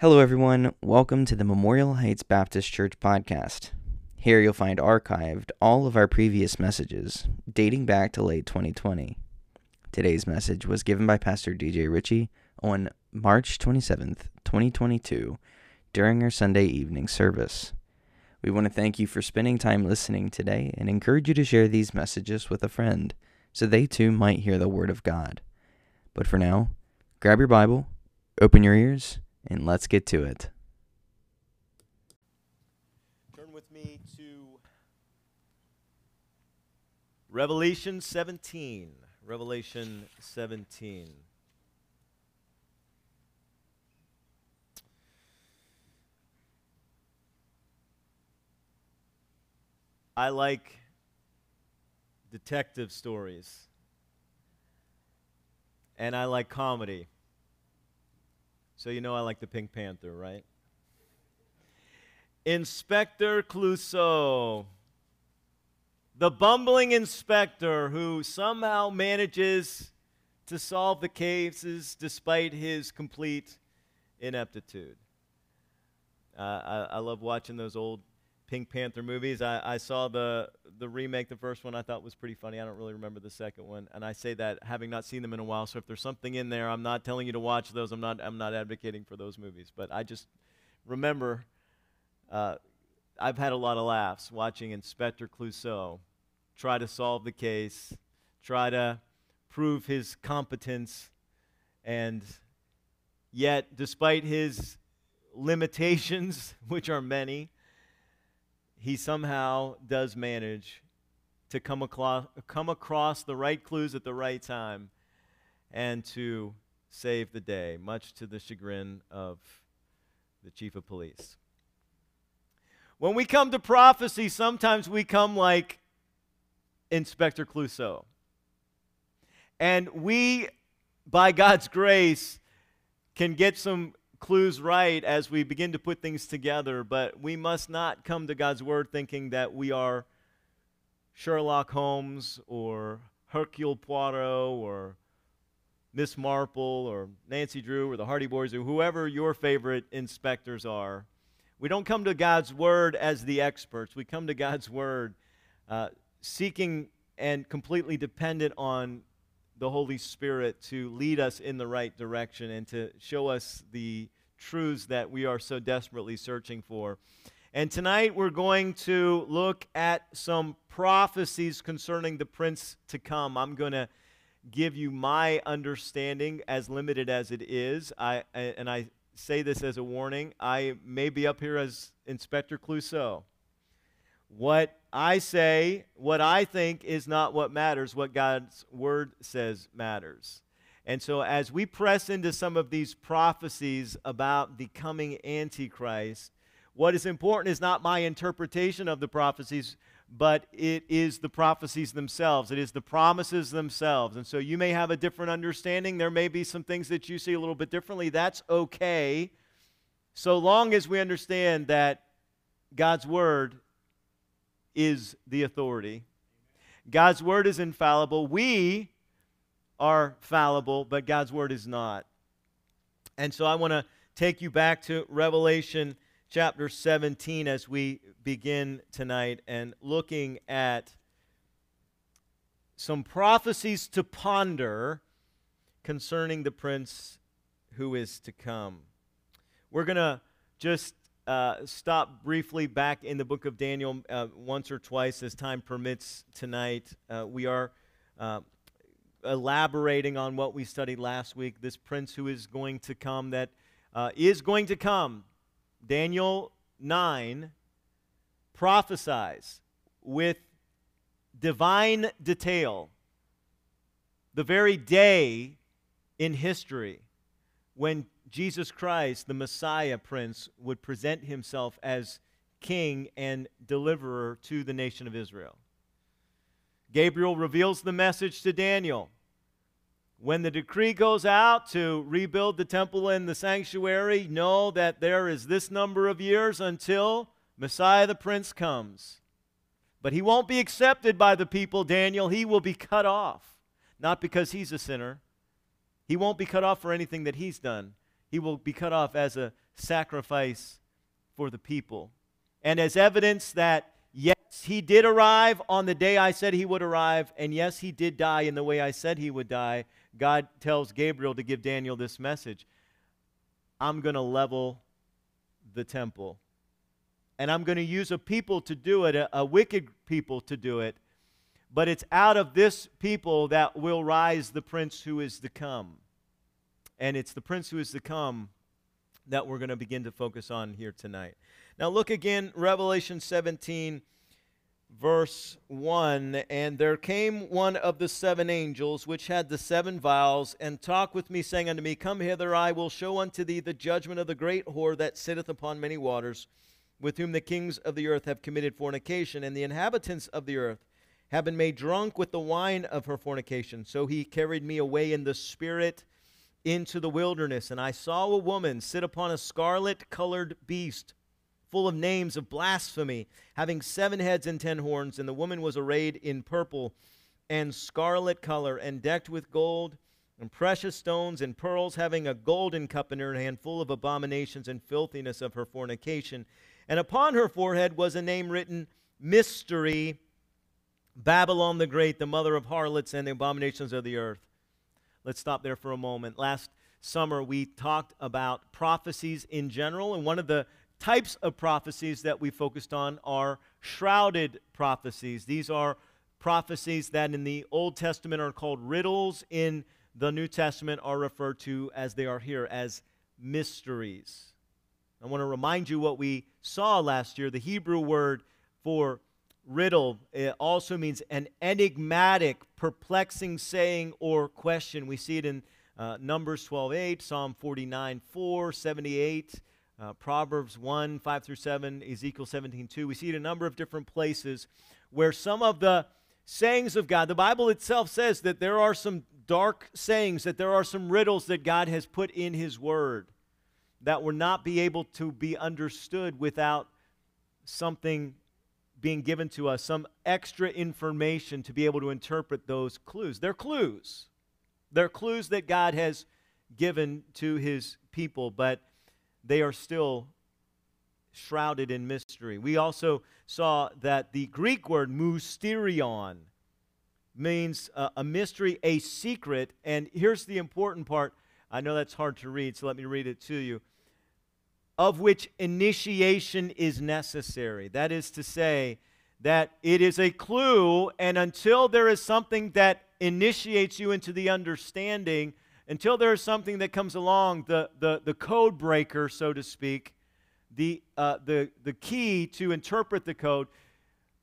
Hello, everyone. Welcome to the Memorial Heights Baptist Church podcast. Here you'll find archived all of our previous messages dating back to late 2020. Today's message was given by Pastor DJ Ritchie on March 27th, 2022, during our Sunday evening service. We want to thank you for spending time listening today and encourage you to share these messages with a friend so they too might hear the Word of God. But for now, grab your Bible, open your ears, and let's get to it. Turn with me to Revelation 17. Revelation 17. I like detective stories. And I like comedy. So you know I like the Pink Panther, right? Inspector Clouseau, the bumbling inspector who somehow manages to solve the cases despite his complete ineptitude. Uh, I, I love watching those old Pink Panther movies. I, I saw the the remake, the first one I thought was pretty funny. I don't really remember the second one, and I say that having not seen them in a while. So if there's something in there, I'm not telling you to watch those. I'm not I'm not advocating for those movies, but I just remember uh, I've had a lot of laughs watching Inspector Clouseau try to solve the case, try to prove his competence, and yet, despite his limitations, which are many he somehow does manage to come across, come across the right clues at the right time and to save the day, much to the chagrin of the chief of police. When we come to prophecy, sometimes we come like Inspector Clouseau. And we, by God's grace, can get some clues right as we begin to put things together, but we must not come to God's Word thinking that we are Sherlock Holmes or Hercule Poirot or Miss Marple or Nancy Drew or the Hardy Boys or whoever your favorite inspectors are. We don't come to God's Word as the experts. We come to God's Word uh, seeking and completely dependent on the Holy Spirit to lead us in the right direction and to show us the truths that we are so desperately searching for. And tonight we're going to look at some prophecies concerning the prince to come. I'm going to give you my understanding, as limited as it is. I, and I say this as a warning. I may be up here as Inspector Clouseau. What I say, what I think is not what matters, what God's word says matters. And so, as we press into some of these prophecies about the coming Antichrist, what is important is not my interpretation of the prophecies, but it is the prophecies themselves. It is the promises themselves. And so, you may have a different understanding. There may be some things that you see a little bit differently. That's okay, so long as we understand that God's word is the authority. God's word is infallible. We are fallible, but God's word is not. And so I want to take you back to Revelation chapter 17 as we begin tonight and looking at some prophecies to ponder concerning the prince who is to come. We're going to just uh, stop briefly back in the book of Daniel uh, once or twice as time permits tonight. Uh, we are uh, elaborating on what we studied last week this prince who is going to come, that uh, is going to come. Daniel 9 prophesies with divine detail the very day in history when Jesus Christ, the Messiah Prince, would present himself as king and deliverer to the nation of Israel. Gabriel reveals the message to Daniel. When the decree goes out to rebuild the temple and the sanctuary, know that there is this number of years until Messiah the Prince comes. But he won't be accepted by the people, Daniel. He will be cut off. Not because he's a sinner, he won't be cut off for anything that he's done. He will be cut off as a sacrifice for the people. And as evidence that, yes, he did arrive on the day I said he would arrive, and yes, he did die in the way I said he would die, God tells Gabriel to give Daniel this message I'm going to level the temple. And I'm going to use a people to do it, a, a wicked people to do it. But it's out of this people that will rise the prince who is to come. And it's the prince who is to come that we're going to begin to focus on here tonight. Now, look again, Revelation 17, verse 1. And there came one of the seven angels, which had the seven vials, and talked with me, saying unto me, Come hither, I will show unto thee the judgment of the great whore that sitteth upon many waters, with whom the kings of the earth have committed fornication, and the inhabitants of the earth have been made drunk with the wine of her fornication. So he carried me away in the spirit into the wilderness, and I saw a woman sit upon a scarlet colored beast, full of names of blasphemy, having seven heads and ten horns. And the woman was arrayed in purple and scarlet color, and decked with gold and precious stones and pearls, having a golden cup in her hand, full of abominations and filthiness of her fornication. And upon her forehead was a name written Mystery, Babylon the Great, the mother of harlots and the abominations of the earth. Let's stop there for a moment. Last summer, we talked about prophecies in general, and one of the types of prophecies that we focused on are shrouded prophecies. These are prophecies that in the Old Testament are called riddles, in the New Testament are referred to as they are here as mysteries. I want to remind you what we saw last year. The Hebrew word for riddle it also means an enigmatic, perplexing saying or question. We see it in uh, Numbers 12 8, Psalm 49 4, 78, uh, Proverbs 1 5 through 7, Ezekiel 17 2. We see it in a number of different places where some of the sayings of God, the Bible itself says that there are some dark sayings, that there are some riddles that God has put in His Word that will not be able to be understood without something being given to us, some extra information to be able to interpret those clues. They're clues. They're clues that God has given to his people, but they are still shrouded in mystery. We also saw that the Greek word mysterion means uh, a mystery, a secret, and here's the important part. I know that's hard to read, so let me read it to you of which initiation is necessary. That is to say, that it is a clue, and until there is something that initiates you into the understanding, until there is something that comes along, the, the, the code breaker, so to speak, the, uh, the, the key to interpret the code,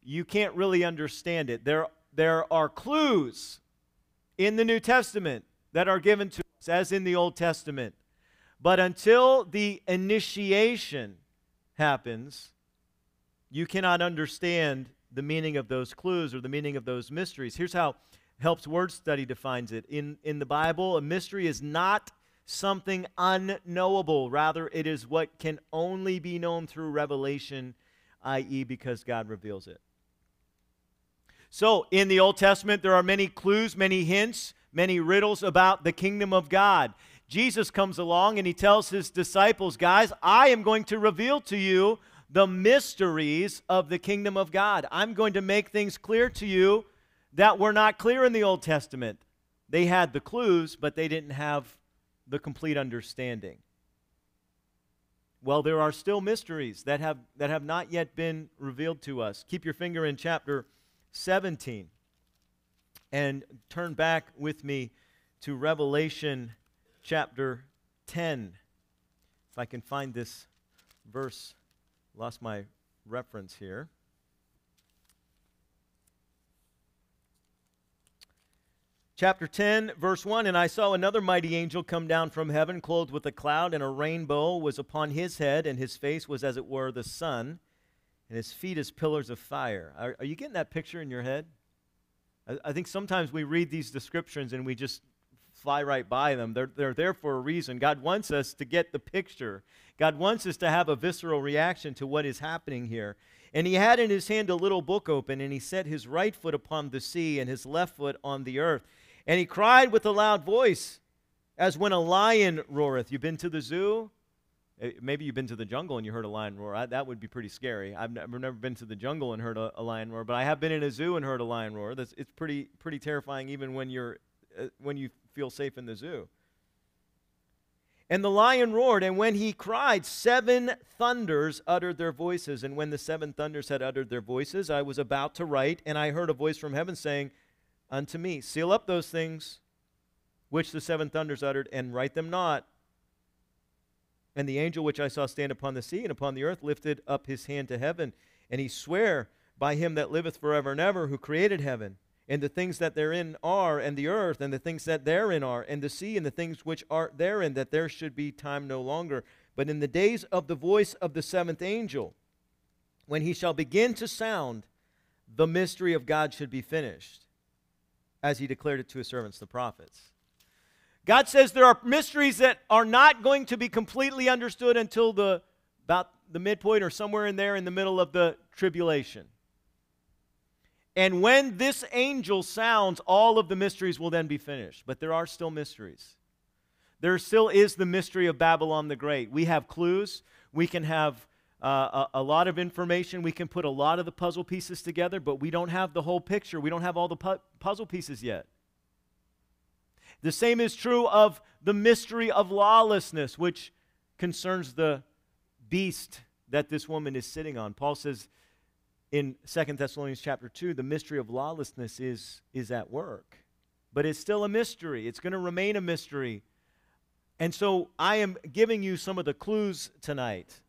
you can't really understand it. There, there are clues in the New Testament that are given to us, as in the Old Testament. But until the initiation happens, you cannot understand the meaning of those clues or the meaning of those mysteries. Here's how Helps Word Study defines it. In, in the Bible, a mystery is not something unknowable. Rather, it is what can only be known through revelation, i.e., because God reveals it. So, in the Old Testament, there are many clues, many hints, many riddles about the kingdom of God. Jesus comes along and he tells his disciples, Guys, I am going to reveal to you the mysteries of the kingdom of God. I'm going to make things clear to you that were not clear in the Old Testament. They had the clues, but they didn't have the complete understanding. Well, there are still mysteries that have, that have not yet been revealed to us. Keep your finger in chapter 17 and turn back with me to Revelation chapter 10. If I can find this verse, lost my reference here. Chapter 10, verse 1 And I saw another mighty angel come down from heaven, clothed with a cloud, and a rainbow was upon his head, and his face was as it were the sun, and his feet as pillars of fire. Are, are you getting that picture in your head? I, I think sometimes we read these descriptions and we just fly right by them. They're, they're there for a reason. God wants us to get the picture. God wants us to have a visceral reaction to what is happening here. And he had in his hand a little book open, and he set his right foot upon the sea and his left foot on the earth. And he cried with a loud voice as when a lion roareth. You've been to the zoo? Eh, maybe you've been to the jungle and you heard a lion roar. I, that would be pretty scary. I've never, never been to the jungle and heard a, a, lion roar, but I have been in a zoo and heard a lion roar. That's, it's pretty, pretty terrifying even when, you're, uh, when you feel safe in the zoo. And the lion roared, and when he cried, seven thunders uttered their voices. And when the seven thunders had uttered their voices, I was about to write, and I heard a voice from heaven saying unto me, Seal up those things which the seven thunders uttered, and write them not. And the angel which I saw stand upon the sea and upon the earth lifted up his hand to heaven, and he sware by him that liveth forever and ever, who created heaven and the things that therein are, and the earth, and the things that therein are, and the sea, and the things which are therein, that there should be time no longer. But in the days of the voice of the seventh angel, when he shall begin to sound, the mystery of God should be finished, as he declared it to his servants, the prophets. God says there are mysteries that are not going to be completely understood until the about the midpoint or somewhere in there in the middle of the tribulation. And when this angel sounds, all of the mysteries will then be finished. But there are still mysteries. There still is the mystery of Babylon the Great. We have clues. We can have uh, a, a, lot of information. We can put a lot of the puzzle pieces together, but we don't have the whole picture. We don't have all the pu- puzzle pieces yet. The same is true of the mystery of lawlessness, which concerns the beast that this woman is sitting on. Paul says in Second Thessalonians chapter 2, the mystery of lawlessness is, is at work. But it's still a mystery. It's going to remain a mystery. And so I am giving you some of the clues tonight,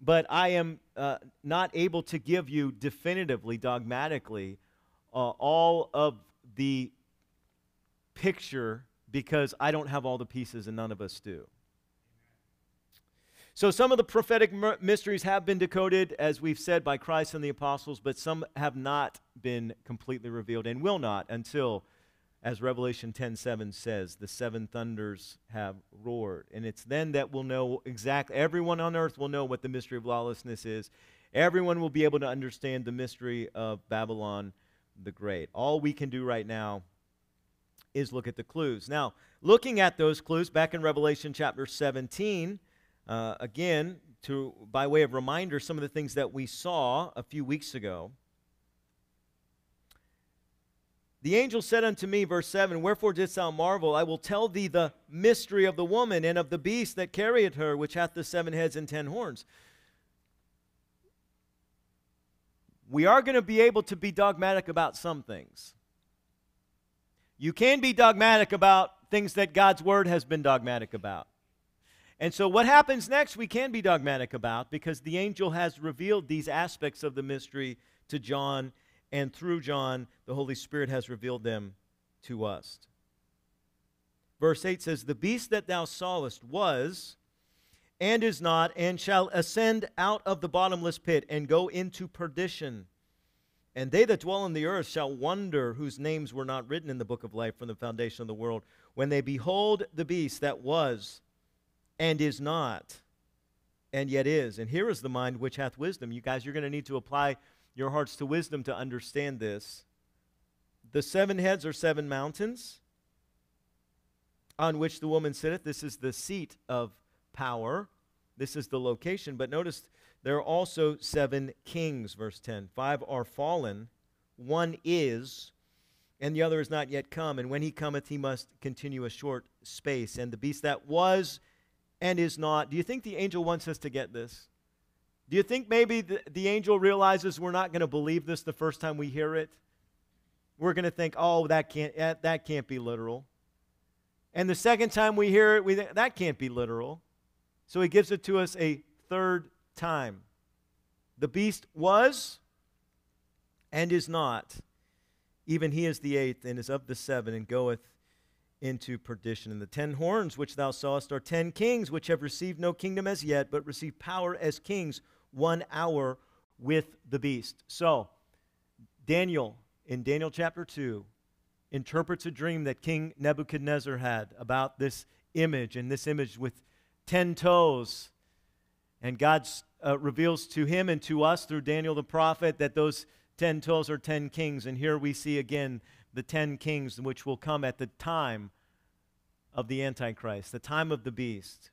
but I am uh, not able to give you definitively, dogmatically, uh, all of the picture because I don't have all the pieces and none of us do. So some of the prophetic mysteries have been decoded, as we've said, by Christ and the apostles, but some have not been completely revealed and will not until, as Revelation 10:7 says, the seven thunders have roared. And it's then that we'll know exactly, everyone on earth will know what the mystery of lawlessness is. Everyone will be able to understand the mystery of Babylon the Great. All we can do right now is look at the clues. Now, looking at those clues, back in Revelation chapter 17, uh, again, to, by way of reminder, some of the things that we saw a few weeks ago. The angel said unto me, verse 7 Wherefore didst thou marvel? I will tell thee the mystery of the woman and of the beast that carrieth her, which hath the seven heads and ten horns. We are going to be able to be dogmatic about some things. You can be dogmatic about things that God's word has been dogmatic about. And so, what happens next, we can be dogmatic about because the angel has revealed these aspects of the mystery to John, and through John, the Holy Spirit has revealed them to us. Verse 8 says, The beast that thou sawest was, and is not, and shall ascend out of the bottomless pit and go into perdition. And they that dwell on the earth shall wonder whose names were not written in the book of life from the foundation of the world, when they behold the beast that was and is not, and yet is. And here is the mind which hath wisdom. You guys, you're going to need to apply your hearts to wisdom to understand this. The seven heads are seven mountains on which the woman sitteth. This is the seat of power. This is the location. But notice there are also seven kings, verse 10. Five are fallen, one is, and the other is not yet come. And when he cometh, he must continue a short space. And the beast that was and is not. Do you think the angel wants us to get this? Do you think maybe the, the angel realizes we're not going to believe this the first time we hear it? We're going to think, oh, that can't, eh, that can't be literal. And the second time we hear it, we think, that can't be literal. So he gives it to us a third time. The beast was and is not. Even he is the eighth and is of the seven and goeth into perdition. And the ten horns which thou sawest are ten kings, which have received no kingdom as yet, but receive power as kings one hour with the beast. So, Daniel, in Daniel chapter 2, interprets a dream that King Nebuchadnezzar had about this image, and this image with ten toes. And God uh, reveals to him and to us through Daniel the prophet that those ten toes are ten kings. And here we see again the ten kings which will come at the time of the Antichrist, the time of the beast.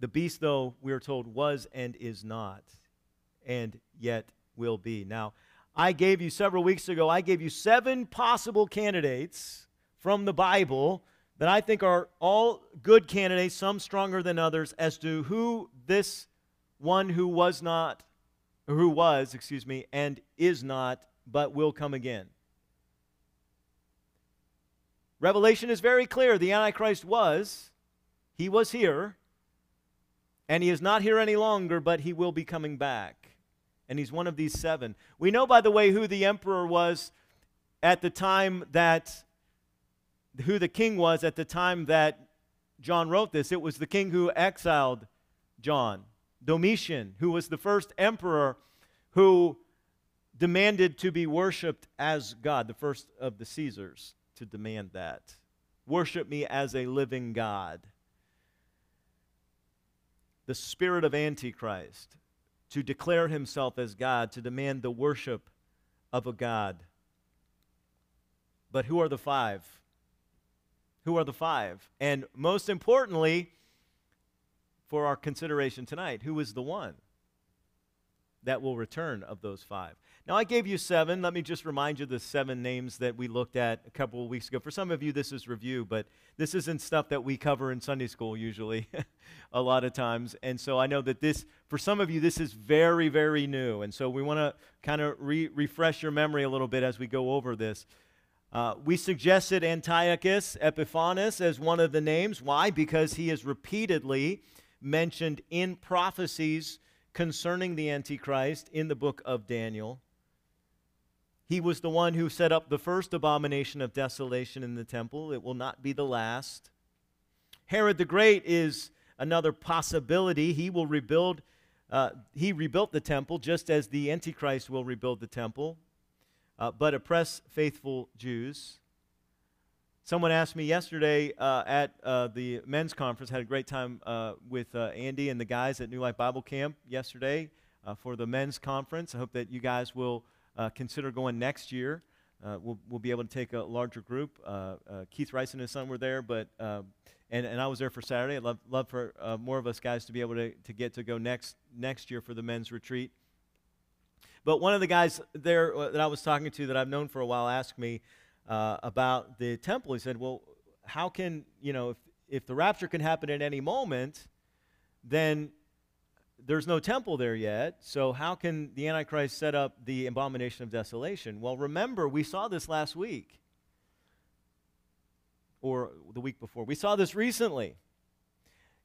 The beast, though, we are told, was and is not, and yet will be. Now, I gave you several weeks ago, I gave you seven possible candidates from the Bible that I think are all good candidates, some stronger than others, as to who this one who was not, who was, excuse me, and is not, but will come again. Revelation is very clear. The Antichrist was, he was here, and he is not here any longer, but he will be coming back. And he's one of these seven. We know, by the way, who the emperor was at the time that, who the king was at the time that John wrote this. It was the king who exiled John, Domitian, who was the first emperor who demanded to be worshiped as God, the first of the Caesars to demand that. Worship me as a living God. The spirit of Antichrist, to declare himself as God, to demand the worship of a God. But who are the five? Who are the five? And most importantly, for our consideration tonight, who is the one that will return of those five? Now, I gave you seven. Let me just remind you the seven names that we looked at a couple of weeks ago. For some of you, this is review, but this isn't stuff that we cover in Sunday school usually, a lot of times. And so I know that this, for some of you, this is very, very new. And so we want to kind of re- refresh your memory a little bit as we go over this. Uh, we suggested Antiochus Epiphanes as one of the names. Why? Because he is repeatedly mentioned in prophecies concerning the Antichrist in the book of Daniel. He was the one who set up the first abomination of desolation in the temple. It will not be the last. Herod the Great is another possibility. He will rebuild, uh, he rebuilt the temple just as the Antichrist will rebuild the temple, uh, but oppress faithful Jews. Someone asked me yesterday uh, at uh, the men's conference, had a great time uh, with uh, Andy and the guys at New Life Bible Camp yesterday uh, for the men's conference. I hope that you guys will uh, consider going next year. Uh, we'll, we'll be able to take a larger group. Uh, uh, Keith Rice and his son were there, but uh, and, and I was there for Saturday. I'd love, love for uh, more of us guys to be able to, to get to go next next year for the men's retreat. But one of the guys there that I was talking to that I've known for a while asked me about the temple. He said, "Well, how can you know if if the rapture can happen at any moment, then there's no temple there yet, so how can the Antichrist set up the abomination of desolation? Well, remember, we saw this last week or the week before. We saw this recently.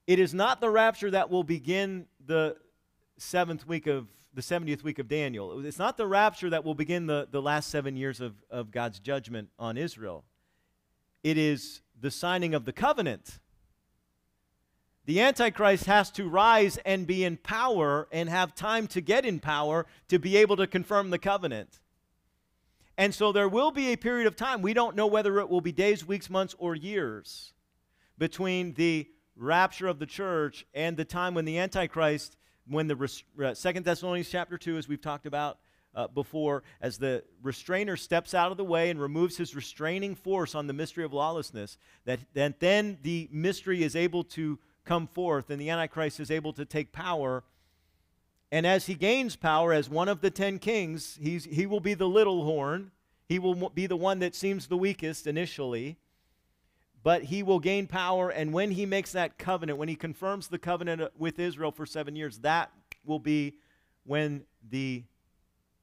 It is not the rapture that will begin the seventh week of the 70th week of Daniel. It's not the rapture that will begin the, the last seven years of, of God's judgment on Israel. It is the signing of the covenant the Antichrist has to rise and be in power and have time to get in power to be able to confirm the covenant. And so there will be a period of time, we don't know whether it will be days, weeks, months, or years, between the rapture of the church and the time when the Antichrist, when the uh, Second Thessalonians chapter 2, as we've talked about uh, before, as the restrainer steps out of the way and removes his restraining force on the mystery of lawlessness, that, that then the mystery is able to come forth and the Antichrist is able to take power. And as he gains power as one of the ten kings, he's, he will be the little horn. He will be the one that seems the weakest initially. But he will gain power. And when he makes that covenant, when he confirms the covenant uh, with Israel for seven years, that will be when the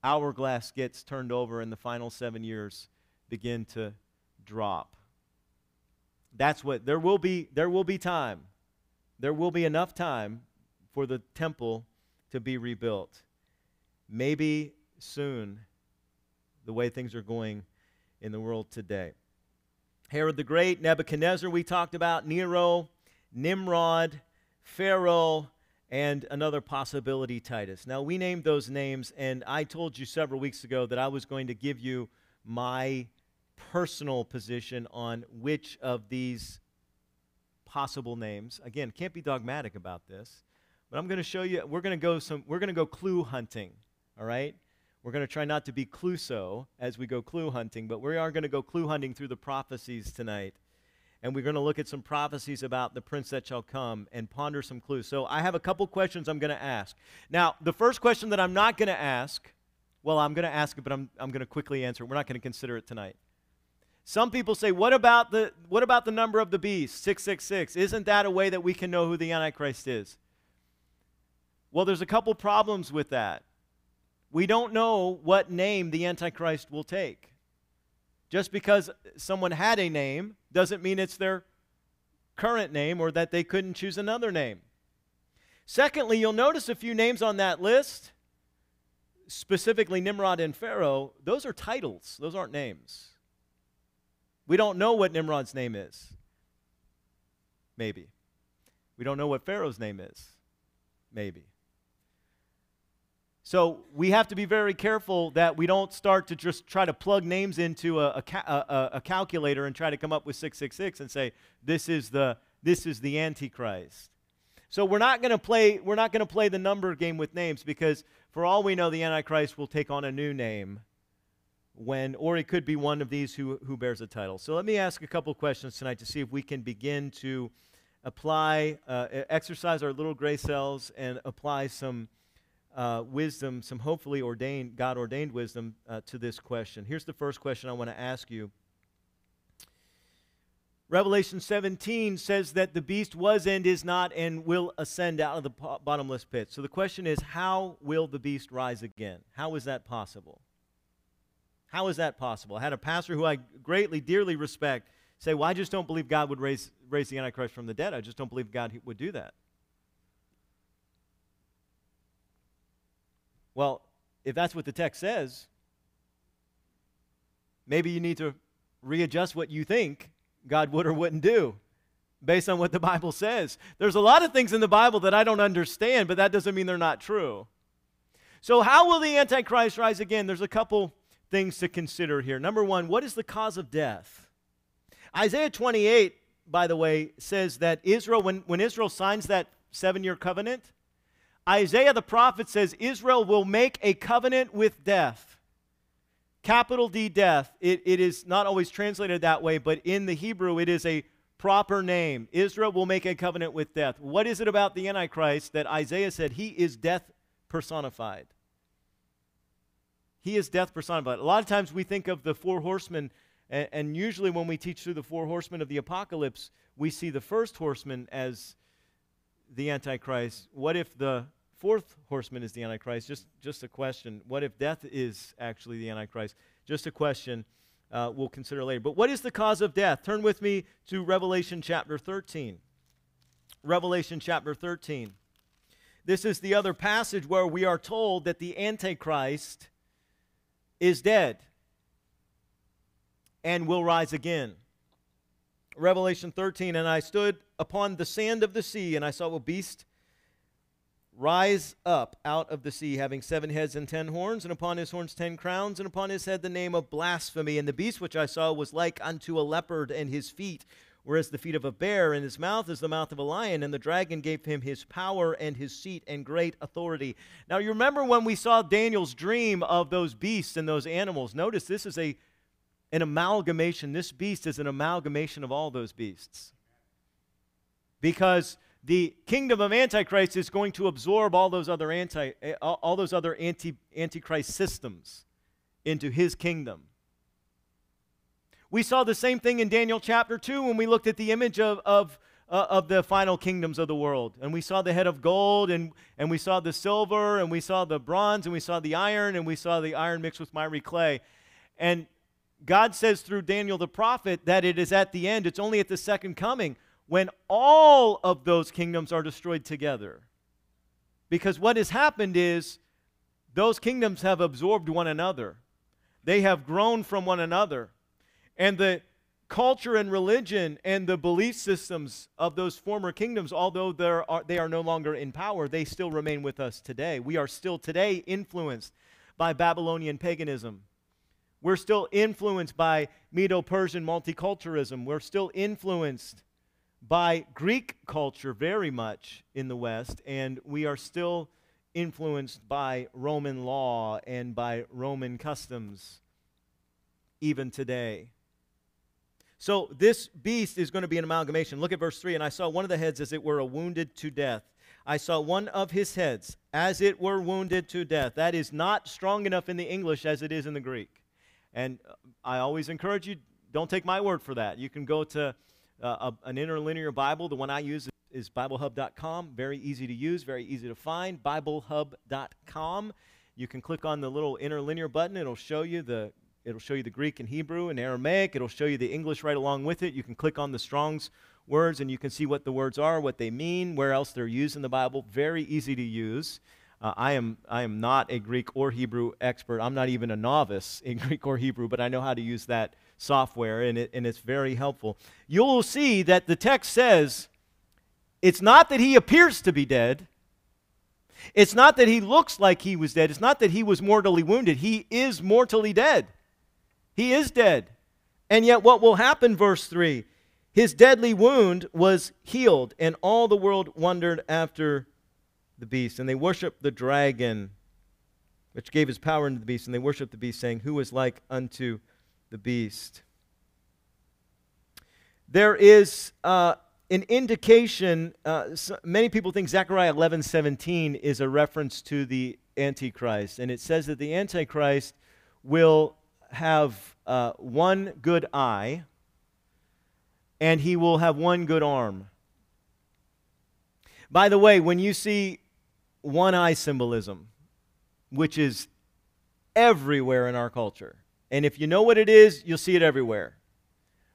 hourglass gets turned over and the final seven years begin to drop. That's what there will be there will be time there will be enough time for the temple to be rebuilt. Maybe soon, the way things are going in the world today. Herod the Great, Nebuchadnezzar, we talked about, Nero, Nimrod, Pharaoh, and another possibility, Titus. Now, we named those names, and I told you several weeks ago that I was going to give you my personal position on which of these possible names. Again, can't be dogmatic about this, but I'm going to show you. We're going to go some. We're going to go clue hunting. All right. We're going to try not to be Clouseau as we go clue hunting, but we are going to go clue hunting through the prophecies tonight. and we're going to look at some prophecies about the prince that shall come and ponder some clues. So I have a couple questions I'm going to ask. Now, the first question that I'm not going to ask, well, I'm going to ask it, but I'm, I'm going to quickly answer it. We're not going to consider it tonight. Some people say, what about the what about the number of the beast, 666? Isn't that a way that we can know who the Antichrist is? Well, there's a couple problems with that. We don't know what name the Antichrist will take. Just because someone had a name doesn't mean it's their current name or that they couldn't choose another name. Secondly, you'll notice a few names on that list, specifically Nimrod and Pharaoh. Those are titles, those aren't names. We don't know what Nimrod's name is. Maybe. We don't know what Pharaoh's name is. Maybe. So we have to be very careful that we don't start to just try to plug names into a, a, a, a, calculator and try to come up with 666 and say this is the this is the antichrist. So we're not going to play we're not going to play the number game with names because for all we know the antichrist will take on a new name when or it could be one of these who who bears a title. So let me ask a couple questions tonight to see if we can begin to apply uh, exercise our little gray cells and apply some uh, wisdom, some hopefully ordained, God ordained wisdom uh, to this question. Here's the first question I want to ask you. Revelation 17 says that the beast was and is not and will ascend out of the bottomless pit. So the question is, how will the beast rise again? How is that possible? How is that possible? I had a pastor who I greatly, dearly respect say, Well, I just don't believe God would raise, raise the Antichrist from the dead. I just don't believe God would do that. Well, if that's what the text says, maybe you need to readjust what you think God would or wouldn't do based on what the Bible says. There's a lot of things in the Bible that I don't understand, but that doesn't mean they're not true. So, how will the Antichrist rise again? There's a couple things to consider here. Number one, what is the cause of death? Isaiah 28, by the way, says that Israel, when, when Israel signs that seven year covenant, Isaiah the prophet says Israel will make a covenant with death. Capital D, death. It, it is not always translated that way, but in the Hebrew, it is a proper name. Israel will make a covenant with death. What is it about the Antichrist that Isaiah said he is death personified? He is death personified. A lot of times we think of the four horsemen, and, and usually when we teach through the four horsemen of the apocalypse, we see the first horseman as the Antichrist. What if the fourth horseman is the Antichrist. Just, just a question. What if death is actually the Antichrist? Just a question uh, we'll consider later. But what is the cause of death? Turn with me to Revelation chapter 13. Revelation chapter 13. This is the other passage where we are told that the Antichrist is dead and will rise again. Revelation 13, and I stood upon the sand of the sea, and I saw a beast rise up out of the sea, having seven heads and ten horns, and upon his horns ten crowns, and upon his head the name of blasphemy. And the beast which I saw was like unto a leopard, and his feet were as the feet of a bear, and his mouth is the mouth of a lion. And the dragon gave him his power and his seat and great authority. Now, you remember when we saw Daniel's dream of those beasts and those animals? Notice this is a an amalgamation. This beast is an amalgamation of all those beasts. Because the kingdom of antichrist is going to absorb all those other anti eh, all those other anti antichrist systems into his kingdom we saw the same thing in daniel chapter 2 when we looked at the image of, of, uh, of the final kingdoms of the world and we saw the head of gold and, and we saw the silver and we saw the bronze and we saw the iron and we saw the iron mixed with miry clay and god says through daniel the prophet that it is at the end it's only at the second coming when all of those kingdoms are destroyed together. Because what has happened is those kingdoms have absorbed one another, they have grown from one another. And the culture and religion and the belief systems of those former kingdoms, although are, they are no longer in power, they still remain with us today. We are still today influenced by Babylonian paganism. We're still influenced by Medo Persian multiculturalism. We're still influenced by Greek culture very much in the West, and we are still influenced by Roman law and by Roman customs even today. So this beast is going to be an amalgamation. Look at verse 3. And I saw one of the heads as it were a wounded to death. I saw one of his heads as it were wounded to death. That is not strong enough in the English as it is in the Greek. And I always encourage you, don't take my word for that. You can go to uh, a, an interlinear Bible. The one I use is BibleHub.com. Very easy to use, very easy to find. BibleHub.com. You can click on the little interlinear button. It'll show you the it'll show you the Greek and Hebrew and Aramaic. It'll show you the English right along with it. You can click on the Strong's words and you can see what the words are, what they mean, where else they're used in the Bible. Very easy to use. Uh, I, am, I am not a Greek or Hebrew expert. I'm not even a novice in Greek or Hebrew, but I know how to use that software, and, it, and it's very helpful. You'll see that the text says it's not that he appears to be dead, it's not that he looks like he was dead, it's not that he was mortally wounded. He is mortally dead. He is dead. And yet, what will happen, verse 3? His deadly wound was healed, and all the world wondered after the beast. And they worshiped the dragon, which gave his power unto the beast. And they worshiped the beast, saying, Who is like unto the beast? There is uh, an indication, uh, many people think Zechariah 11 17 is a reference to the Antichrist. And it says that the Antichrist will have uh, one good eye and he will have one good arm. By the way, when you see one eye symbolism, which is everywhere in our culture, and if you know what it is, you'll see it everywhere.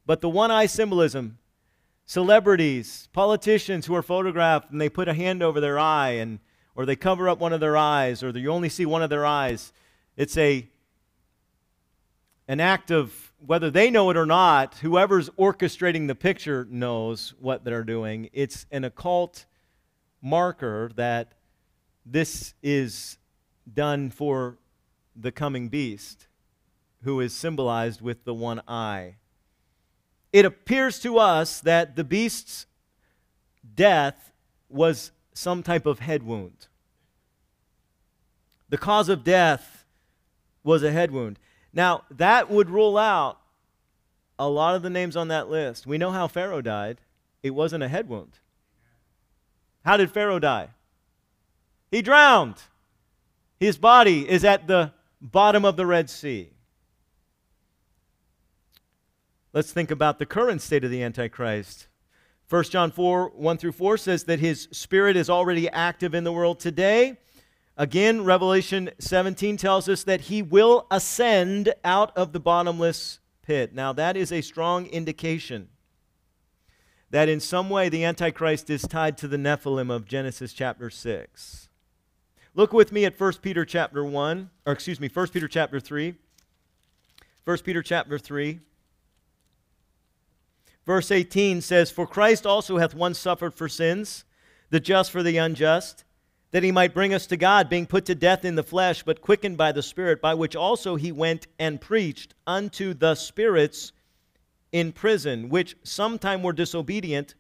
But the one eye symbolism, celebrities, politicians who are photographed and they put a hand over their eye and or they cover up one of their eyes or you only see one of their eyes. It's a an act of whether they know it or not, whoever's orchestrating the picture knows what they're doing. It's an occult marker that this is done for the coming beast, who is symbolized with the one eye. It appears to us that the beast's death was some type of head wound. The cause of death was a head wound. Now, that would rule out a lot of the names on that list. We know how Pharaoh died, it wasn't a head wound. How did Pharaoh die? He drowned. His body is at the bottom of the Red Sea. Let's think about the current state of the Antichrist. 1 John 4 1 through 4 says that his spirit is already active in the world today. Again, Revelation 17 tells us that he will ascend out of the bottomless pit. Now, that is a strong indication that in some way the Antichrist is tied to the Nephilim of Genesis chapter 6. Look with me at 1 Peter chapter 1, or excuse me, 1 Peter chapter 3. 1 Peter chapter 3. Verse 18 says, For Christ also hath once suffered for sins, the just for the unjust that he might bring us to God, being put to death in the flesh, but quickened by the Spirit, by which also he went and preached unto the spirits in prison, which sometime were disobedient,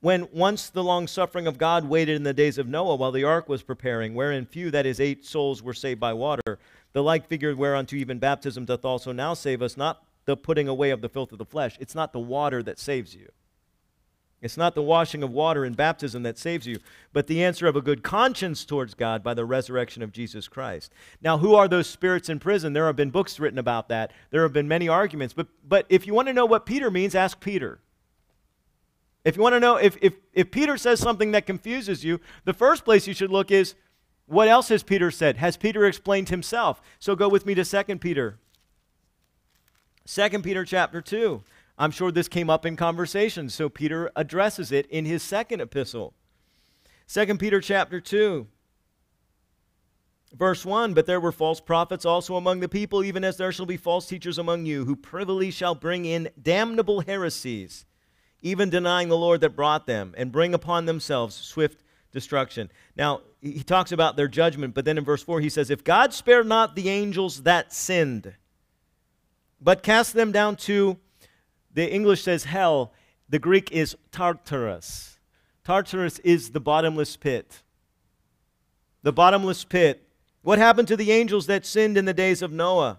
when once the long suffering of God waited in the days of Noah while the ark was preparing, wherein few, that is, eight souls, were saved by water. The like figure whereunto even baptism doth also now save us, not the putting away of the filth of the flesh. It's not the water that saves you. It's not the washing of water in baptism that saves you, but the answer of a good conscience towards God by the resurrection of Jesus Christ. Now, who are those spirits in prison? There have been books written about that. There have been many arguments. But, but if you want to know what Peter means, ask Peter. If you want to know, if, if, if Peter says something that confuses you, the first place you should look is what else has Peter said? Has Peter explained himself? So go with me to 2 Peter. 2 Peter chapter 2. I'm sure this came up in conversation, so Peter addresses it in his second epistle. 2 Peter chapter 2 verse 1 but there were false prophets also among the people even as there shall be false teachers among you who privily shall bring in damnable heresies even denying the Lord that brought them and bring upon themselves swift destruction. Now, he talks about their judgment, but then in verse 4 he says if God spared not the angels that sinned but cast them down to the English says hell, the Greek is Tartarus. Tartarus is the bottomless pit. The bottomless pit. What happened to the angels that sinned in the days of Noah?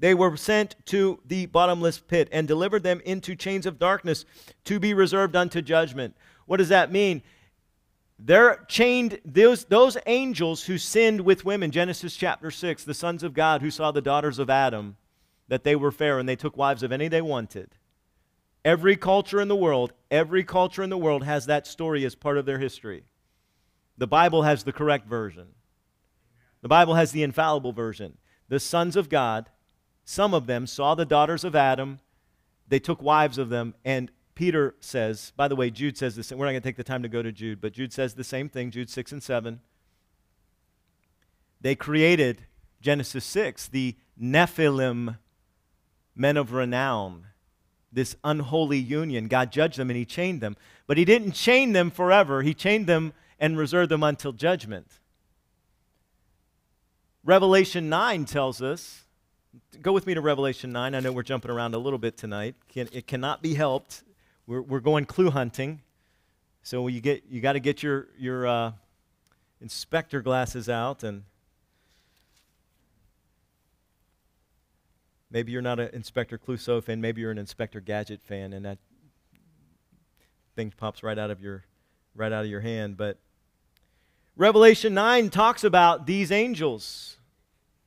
they were sent to the bottomless pit and delivered them into chains of darkness to be reserved unto judgment. What does that mean? They're chained, those, those angels who sinned with women, Genesis chapter 6, the sons of God who saw the daughters of Adam, that they were fair and they took wives of any they wanted. Every culture in the world, every culture in the world has that story as part of their history. The Bible has the correct version. The Bible has the infallible version. The sons of God, some of them saw the daughters of Adam, they took wives of them, and Peter says, by the way, Jude says this, we're not going to take the time to go to Jude, but Jude says the same thing, Jude 6 and 7. They created, Genesis 6, the Nephilim, men of renown, this unholy union. God judged them and he chained them. But he didn't chain them forever, he chained them and reserved them until judgment. Revelation 9 tells us, go with me to Revelation 9. I know we're jumping around a little bit tonight. It cannot be helped. We're, we're going clue hunting. So you, get, you got to get your, your uh, inspector glasses out and maybe you're not an Inspector Clouseau fan, maybe you're an Inspector Gadget fan, and that thing pops right out of your right out of your hand. But Revelation 9 talks about these angels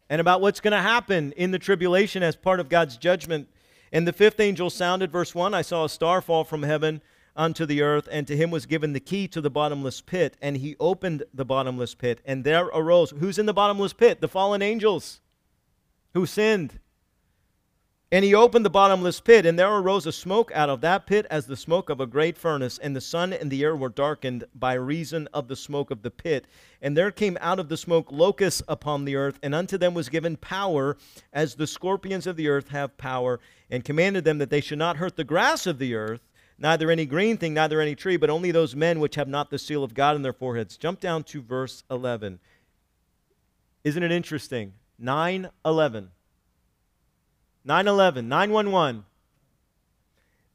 and about what's going to happen in the tribulation as part of God's judgment and the fifth angel sounded, verse 1 I saw a star fall from heaven unto the earth, and to him was given the key to the bottomless pit. And he opened the bottomless pit, and there arose who's in the bottomless pit? The fallen angels who sinned. And he opened the bottomless pit, and there arose a smoke out of that pit as the smoke of a great furnace, and the sun and the air were darkened by reason of the smoke of the pit. And there came out of the smoke locusts upon the earth, and unto them was given power, as the scorpions of the earth have power, and commanded them that they should not hurt the grass of the earth, neither any green thing, neither any tree, but only those men which have not the seal of God in their foreheads. Jump down to verse 11. Isn't it interesting? 9 11. 9 11, 911.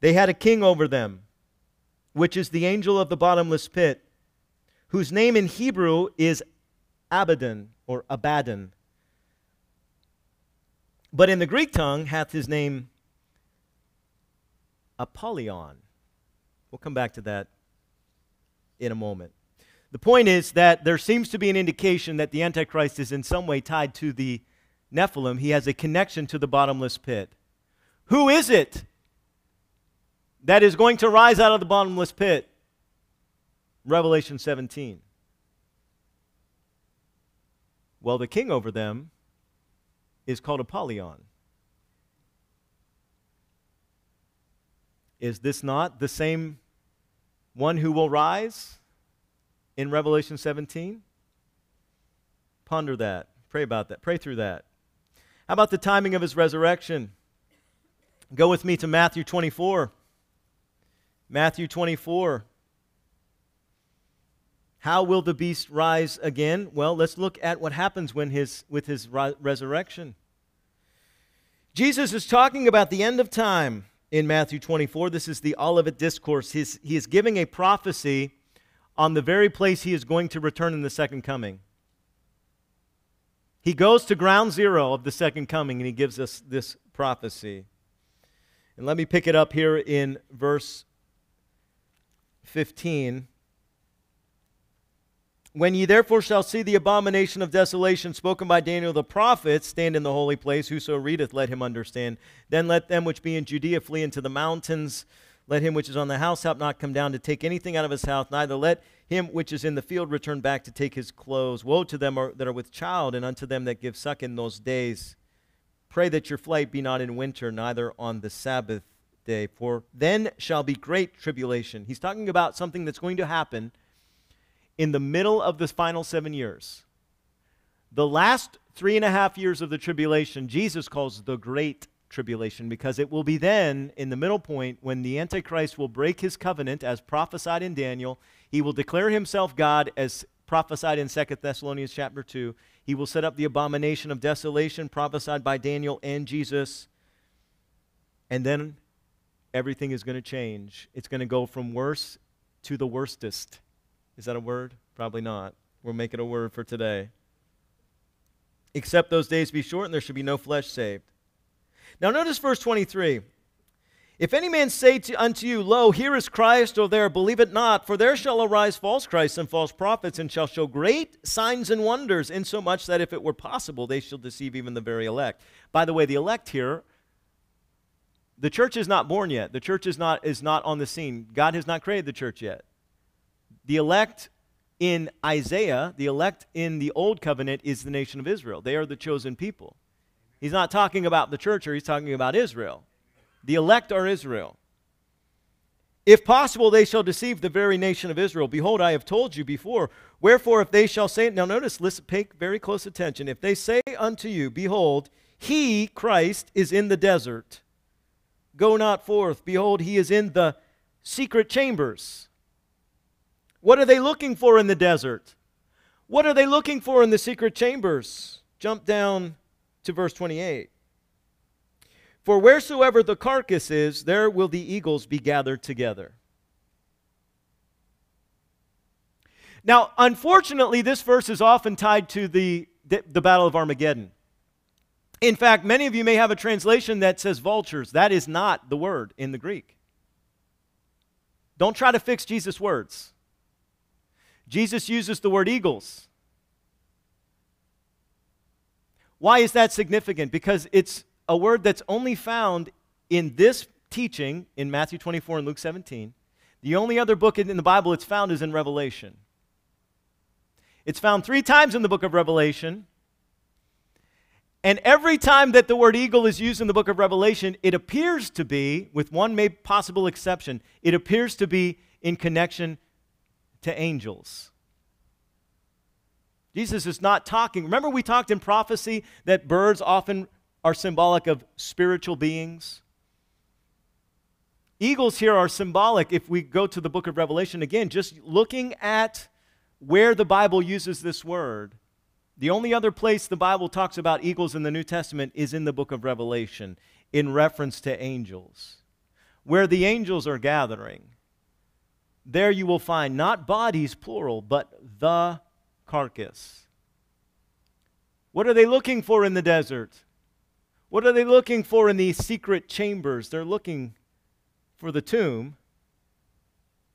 They had a king over them, which is the angel of the bottomless pit, whose name in Hebrew is Abaddon or Abaddon. But in the Greek tongue hath his name Apollyon. We'll come back to that in a moment. The point is that there seems to be an indication that the Antichrist is in some way tied to the Nephilim, he has a connection to the bottomless pit. Who is it that is going to rise out of the bottomless pit? Revelation 17. Well, the king over them is called Apollyon. Is this not the same one who will rise in Revelation 17? Ponder that. Pray about that. Pray through that. How about the timing of his resurrection? Go with me to Matthew 24. Matthew 24. How will the beast rise again? Well, let's look at what happens when his, with his resurrection. Jesus is talking about the end of time in Matthew 24. This is the Olivet Discourse. He's, he is giving a prophecy on the very place he is going to return in the second coming. He goes to ground zero of the second coming and he gives us this prophecy. And let me pick it up here in verse 15. When ye therefore shall see the abomination of desolation spoken by Daniel the prophet stand in the holy place, whoso readeth, let him understand. Then let them which be in Judea flee into the mountains. Let him which is on the housetop not come down to take anything out of his house, neither let him which is in the field return back to take his clothes. Woe to them are, that are with child, and unto them that give suck in those days. Pray that your flight be not in winter, neither on the Sabbath day, for then shall be great tribulation. He's talking about something that's going to happen in the middle of the final seven years. The last three and a half years of the tribulation, Jesus calls the great tribulation because it will be then in the middle point when the Antichrist will break his covenant as prophesied in Daniel. He will declare himself God as prophesied in 2 Thessalonians chapter 2. He will set up the abomination of desolation prophesied by Daniel and Jesus. And then everything is going to change. It's going to go from worse to the worstest. Is that a word? Probably not. We'll make it a word for today. Except those days be short and there should be no flesh saved. Now, notice verse 23. If any man say to, unto you, Lo, here is Christ, or there, believe it not, for there shall arise false Christs and false prophets, and shall show great signs and wonders, insomuch that if it were possible, they shall deceive even the very elect. By the way, the elect here, the church is not born yet. The church is not, is not on the scene. God has not created the church yet. The elect in Isaiah, the elect in the Old Covenant, is the nation of Israel. They are the chosen people. He's not talking about the church or he's talking about Israel. The elect are Israel. If possible, they shall deceive the very nation of Israel. Behold, I have told you before. Wherefore, if they shall say, now notice, listen, pay very close attention. If they say unto you, Behold, he, Christ, is in the desert, go not forth. Behold, he is in the secret chambers. What are they looking for in the desert? What are they looking for in the secret chambers? Jump down to verse 28. For wheresoever the carcass is, there will the eagles be gathered together. Now, unfortunately, this verse is often tied to the, the, the, Battle of Armageddon. In fact, many of you may have a translation that says vultures. That is not the word in the Greek. Don't try to fix Jesus' words. Jesus uses the word eagles. Why is that significant? Because it's a word that's only found in this teaching in Matthew 24 and Luke 17. The only other book in the Bible it's found is in Revelation. It's found three times in the book of Revelation. And every time that the word eagle is used in the book of Revelation, it appears to be, with one possible exception, it appears to be in connection to angels. Jesus is not talking. Remember, we talked in prophecy that birds often are symbolic of spiritual beings. Eagles here are symbolic, if we go to the book of Revelation again, just looking at where the Bible uses this word. The only other place the Bible talks about eagles in the New Testament is in the book of Revelation, in reference to angels. Where the angels are gathering, there you will find not bodies, plural, but the carcass. What are they looking for in the desert? What are they looking for in these secret chambers? They're looking for the tomb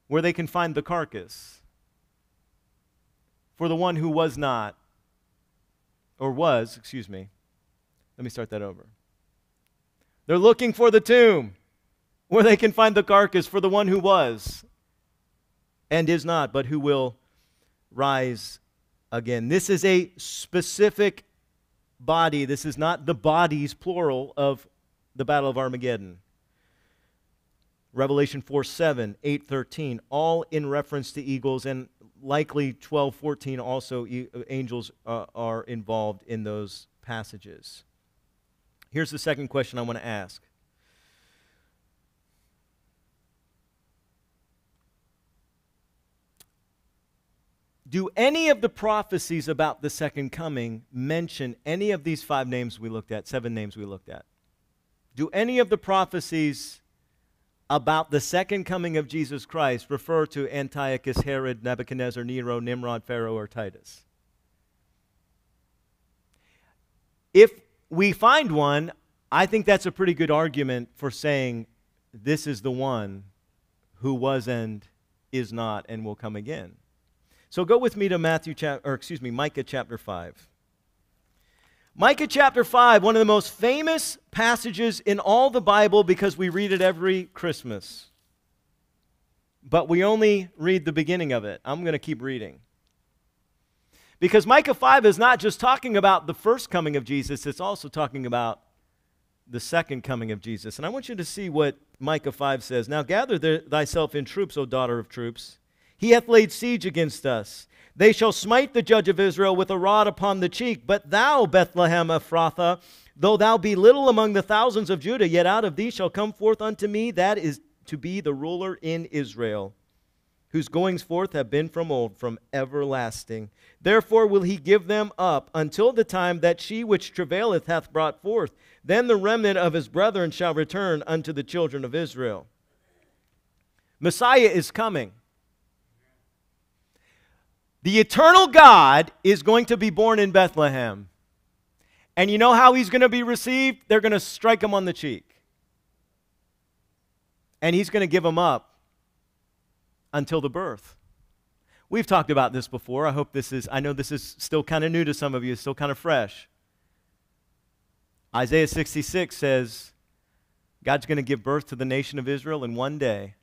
where they can find the carcass. For the one who was not, or was, excuse me. Let me start that over. They're looking for the tomb where they can find the carcass for the one who was and is not, but who will rise again. This is a specific body. This is not the bodies, plural, of the Battle of Armageddon. Revelation 4 7, 8 13, all in reference to eagles, and likely 12 14 also e- angels uh, are involved in those passages. Here's the second question I want to ask Do any of the prophecies about the second coming mention any of these five names we looked at, seven names we looked at? Do any of the prophecies about the second coming of Jesus Christ refer to Antiochus, Herod, Nebuchadnezzar, Nero, Nimrod, Pharaoh, or Titus? If we find one, I think that's a pretty good argument for saying this is the one who was and is not and will come again. So go with me to Matthew or excuse me, Micah chapter 5. Micah chapter 5, one of the most famous passages in all the Bible because we read it every Christmas. But we only read the beginning of it. I'm going to keep reading. Because Micah 5 is not just talking about the first coming of Jesus, it's also talking about the second coming of Jesus. And I want you to see what Micah 5 says. Now gather thyself in troops, O daughter of troops. He hath laid siege against us. They shall smite the judge of Israel with a rod upon the cheek. But thou, Bethlehem Ephrathah, though thou be little among the thousands of Judah, yet out of thee shall come forth unto me that is to be the ruler in Israel, whose goings forth have been from old, from everlasting. Therefore will he give them up until the time that she which travaileth hath brought forth. Then the remnant of his brethren shall return unto the children of Israel. Messiah is coming. The eternal God is going to be born in Bethlehem. And you know how he's going to be received? They're going to strike him on the cheek. And he's going to give him up until the birth. We've talked about this before. I hope this is, I know this is still kind of new to some of you, still kind of fresh. Isaiah 66 says, God's going to give birth to the nation of Israel in one day.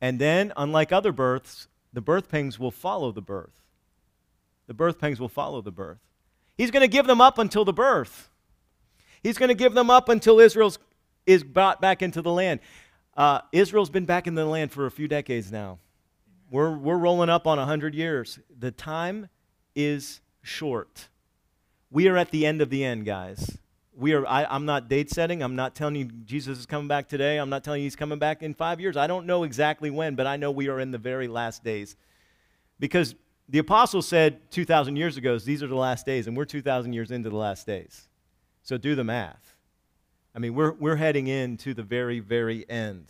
And then, unlike other births, the birth pangs will follow the birth. The birth pangs will follow the birth. He's going to give them up until the birth. He's going to give them up until Israel is brought back into the land. Uh, Israel's been back in the land for a few decades now. We're, we're rolling up on 100 years. The time is short. We are at the end of the end, guys. We are, I, I'm not date setting. I'm not telling you Jesus is coming back today. I'm not telling you he's coming back in five years. I don't know exactly when, but I know we are in the very last days. Because the apostles said 2,000 years ago, these are the last days, and we're 2,000 years into the last days. So do the math. I mean, we're, we're heading into the very, very end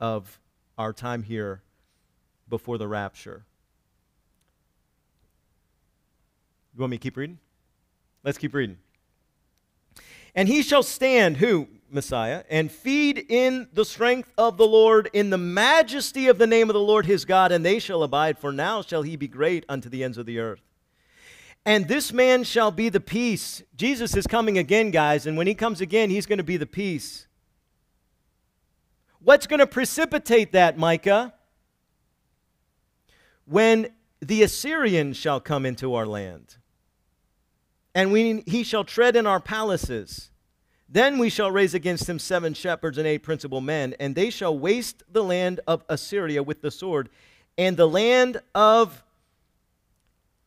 of our time here before the rapture. You want me to keep reading? Let's keep reading. And he shall stand, who? Messiah, and feed in the strength of the Lord, in the majesty of the name of the Lord his God, and they shall abide, for now shall he be great unto the ends of the earth. And this man shall be the peace. Jesus is coming again, guys, and when he comes again, he's going to be the peace. What's going to precipitate that, Micah? When the Assyrian shall come into our land and we, he shall tread in our palaces. Then we shall raise against him seven shepherds and eight principal men, and they shall waste the land of Assyria with the sword, and the land of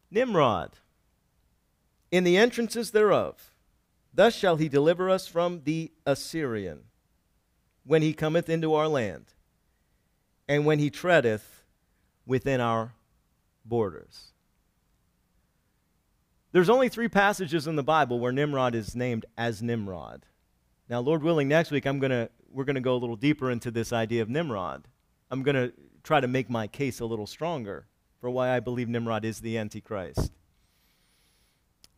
Nimrod in the entrances thereof. Thus shall he deliver us from the Assyrian when he cometh into our land, and when he treadeth within our borders. There's only three passages in the Bible where Nimrod is named as Nimrod. Now, Lord willing, next week I'm gonna we're gonna go a little deeper into this idea of Nimrod. I'm gonna try to make my case a little stronger for why I believe Nimrod is the Antichrist.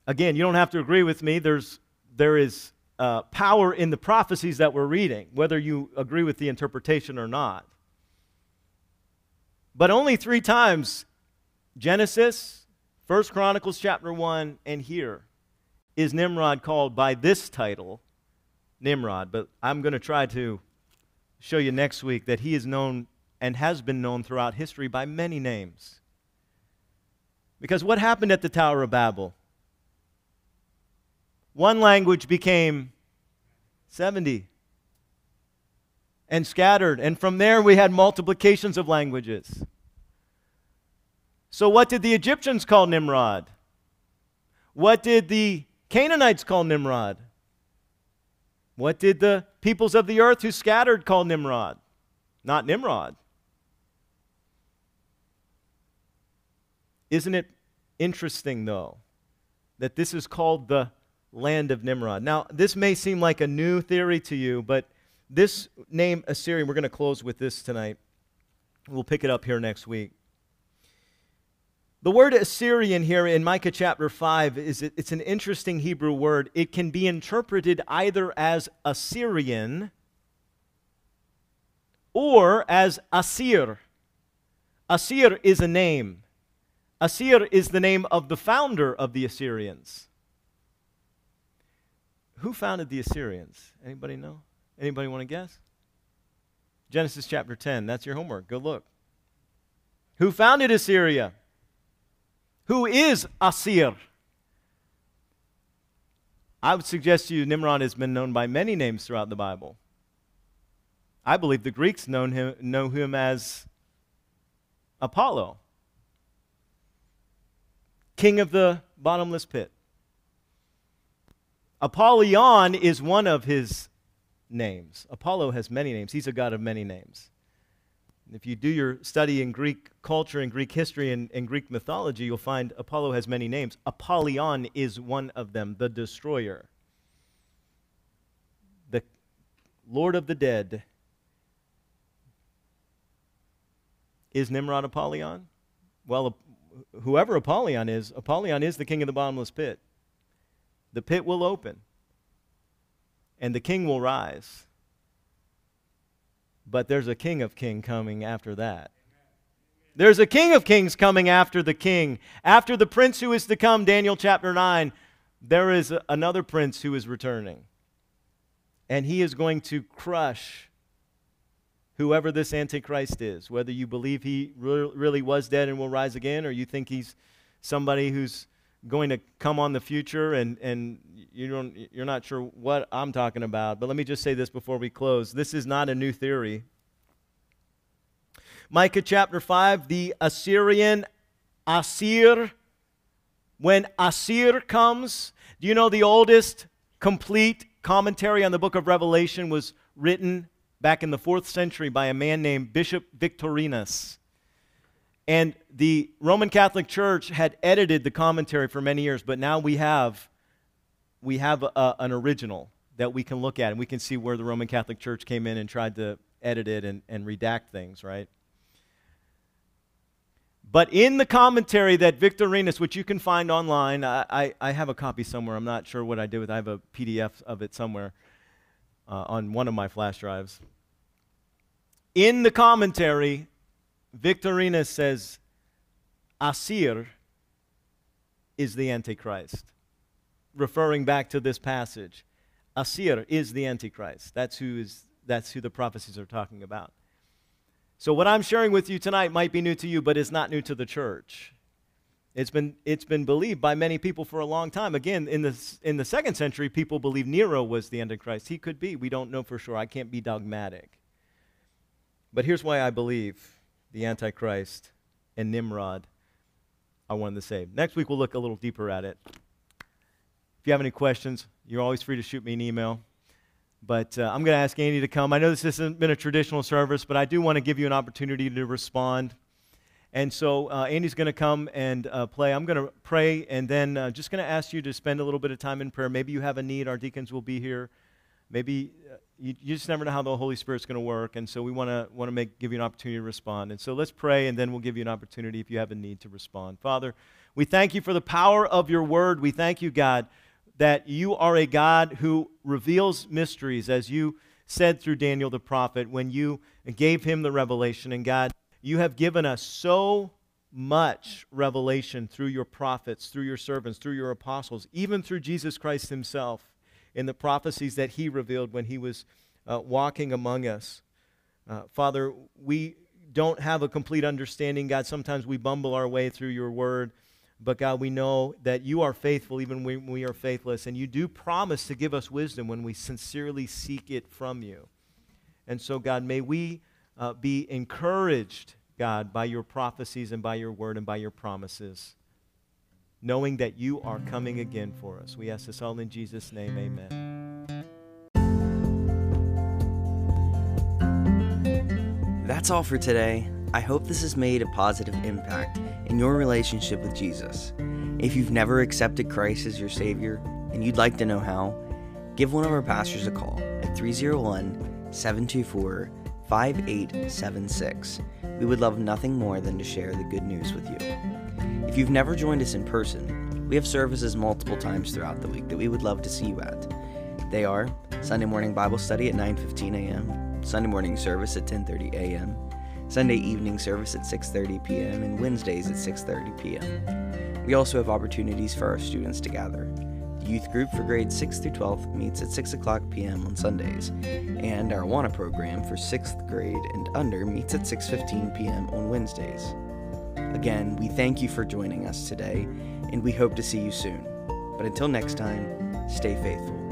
Again, you don't have to agree with me. There's there is uh, power in the prophecies that we're reading, whether you agree with the interpretation or not. But only three times Genesis, First Chronicles chapter 1 and here is Nimrod called by this title Nimrod, but I'm going to try to show you next week that he is known and has been known throughout history by many names. Because what happened at the Tower of Babel? One language became 70 and scattered, and from there we had multiplications of languages. So, what did the Egyptians call Nimrod? What did the Canaanites call Nimrod? What did the peoples of the earth who scattered call Nimrod? Not Nimrod. Isn't it interesting, though, that this is called the land of Nimrod? Now, this may seem like a new theory to you, but this name Assyrian, we're going to close with this tonight. We'll pick it up here next week. The word Assyrian here in Micah chapter 5 is it's an interesting Hebrew word. It can be interpreted either as Assyrian or as Asir. Asir is a name. Asir is the name of the founder of the Assyrians. Who founded the Assyrians? Anybody know? Anybody want to guess? Genesis chapter 10. That's your homework. Go look. Who founded Assyria? Who is Asir. I would suggest to you Nimrod has been known by many names throughout the Bible. I believe the Greeks known him, know him as Apollo, king of the bottomless pit. Apollyon is one of his names. Apollo has many names. He's a god of many names. If you do your study in Greek culture and Greek history and, and, Greek mythology, you'll find Apollo has many names. Apollyon is one of them, the destroyer, the Lord of the dead. Is Nimrod Apollyon? Well, whoever Apollyon is, Apollyon is the king of the bottomless pit. the pit will open and the king will rise. But there's a king of kings coming after that. There's a king of kings coming after the king. After the prince who is to come, Daniel chapter 9, there is another prince who is returning. And he is going to crush whoever this Antichrist is, whether you believe he re- really was dead and will rise again, or you think he's somebody who's going to come on the future and, and you don't, you're not sure what I'm talking about. But let me just say this before we close. This is not a new theory. Micah chapter 5, the Assyrian Asir. When Asir comes, do you know the oldest complete commentary on the book of Revelation was written back in the fourth century by a man named Bishop Victorinus. And the Roman Catholic Church had edited the commentary for many years, but now we have, we have a, an original that we can look at and we can see where the Roman Catholic Church came in and tried to edit it and, and redact things, right? But in the commentary that Victorinus, which you can find online, I, I, I, have a copy somewhere. I'm not sure what I did with it. I have a PDF of it somewhere uh, on one of my flash drives. In the commentary, Victorinus says, Asir is the Antichrist, referring back to this passage. Asir is the Antichrist. That's who, is, that's who the prophecies are talking about. So, what I'm sharing with you tonight might be new to you, but it's not new to the church. It's been, it's been believed by many people for a long time. Again, in the, in the second century, people believed Nero was the Antichrist. He could be. We don't know for sure. I can't be dogmatic. But here's why I believe the Antichrist and Nimrod are one and the same. Next week, we'll look a little deeper at it. If you have any questions, you're always free to shoot me an email. But uh, I'm going to ask Andy to come. I know this hasn't been a traditional service, but I do want to give you an opportunity to respond. And so uh, Andy's going to come and uh, play. I'm going to pray, and then uh, just going to ask you to spend a little bit of time in prayer. Maybe you have a need. Our deacons will be here. Maybe uh, you, you just never know how the Holy Spirit's going to work, and so we want to want to make give you an opportunity to respond. And so let's pray, and then we'll give you an opportunity if you have a need to respond. Father, we thank you for the power of your word. We thank you, God, that you are a God who reveals mysteries, as you said through Daniel the prophet when you gave him the revelation. And God, you have given us so much revelation through your prophets, through your servants, through your apostles, even through Jesus Christ himself in the prophecies that he revealed when he was uh, walking among us. Uh, Father, we don't have a complete understanding, God. Sometimes we bumble our way through your word. But God, we know that you are faithful even when we are faithless. And you do promise to give us wisdom when we sincerely seek it from you. And so, God, may we uh, be encouraged, God, by your prophecies and by your word and by your promises knowing that you are coming again for us. We ask this all in Jesus' name. Amen. That's all for today. I hope this has made a positive impact in your relationship with Jesus. If you've never accepted Christ as your Savior and you'd like to know how, give one of our pastors a call at 301 724 5876. We would love nothing more than to share the good news with you. If you've never joined us in person, we have services multiple times throughout the week that we would love to see you at. They are Sunday morning Bible study at 9:15 a.m., Sunday morning service at 10:30 a.m., Sunday evening service at 6:30 p.m., and Wednesdays at 6:30 p.m. We also have opportunities for our students to gather. The youth group for grades 6 through 12 meets at 6 o'clock p.m. on Sundays, and our AWANA program for 6th grade and under meets at 6:15 p.m. on Wednesdays. Again, we thank you for joining us today, and we hope to see you soon. But until next time, stay faithful.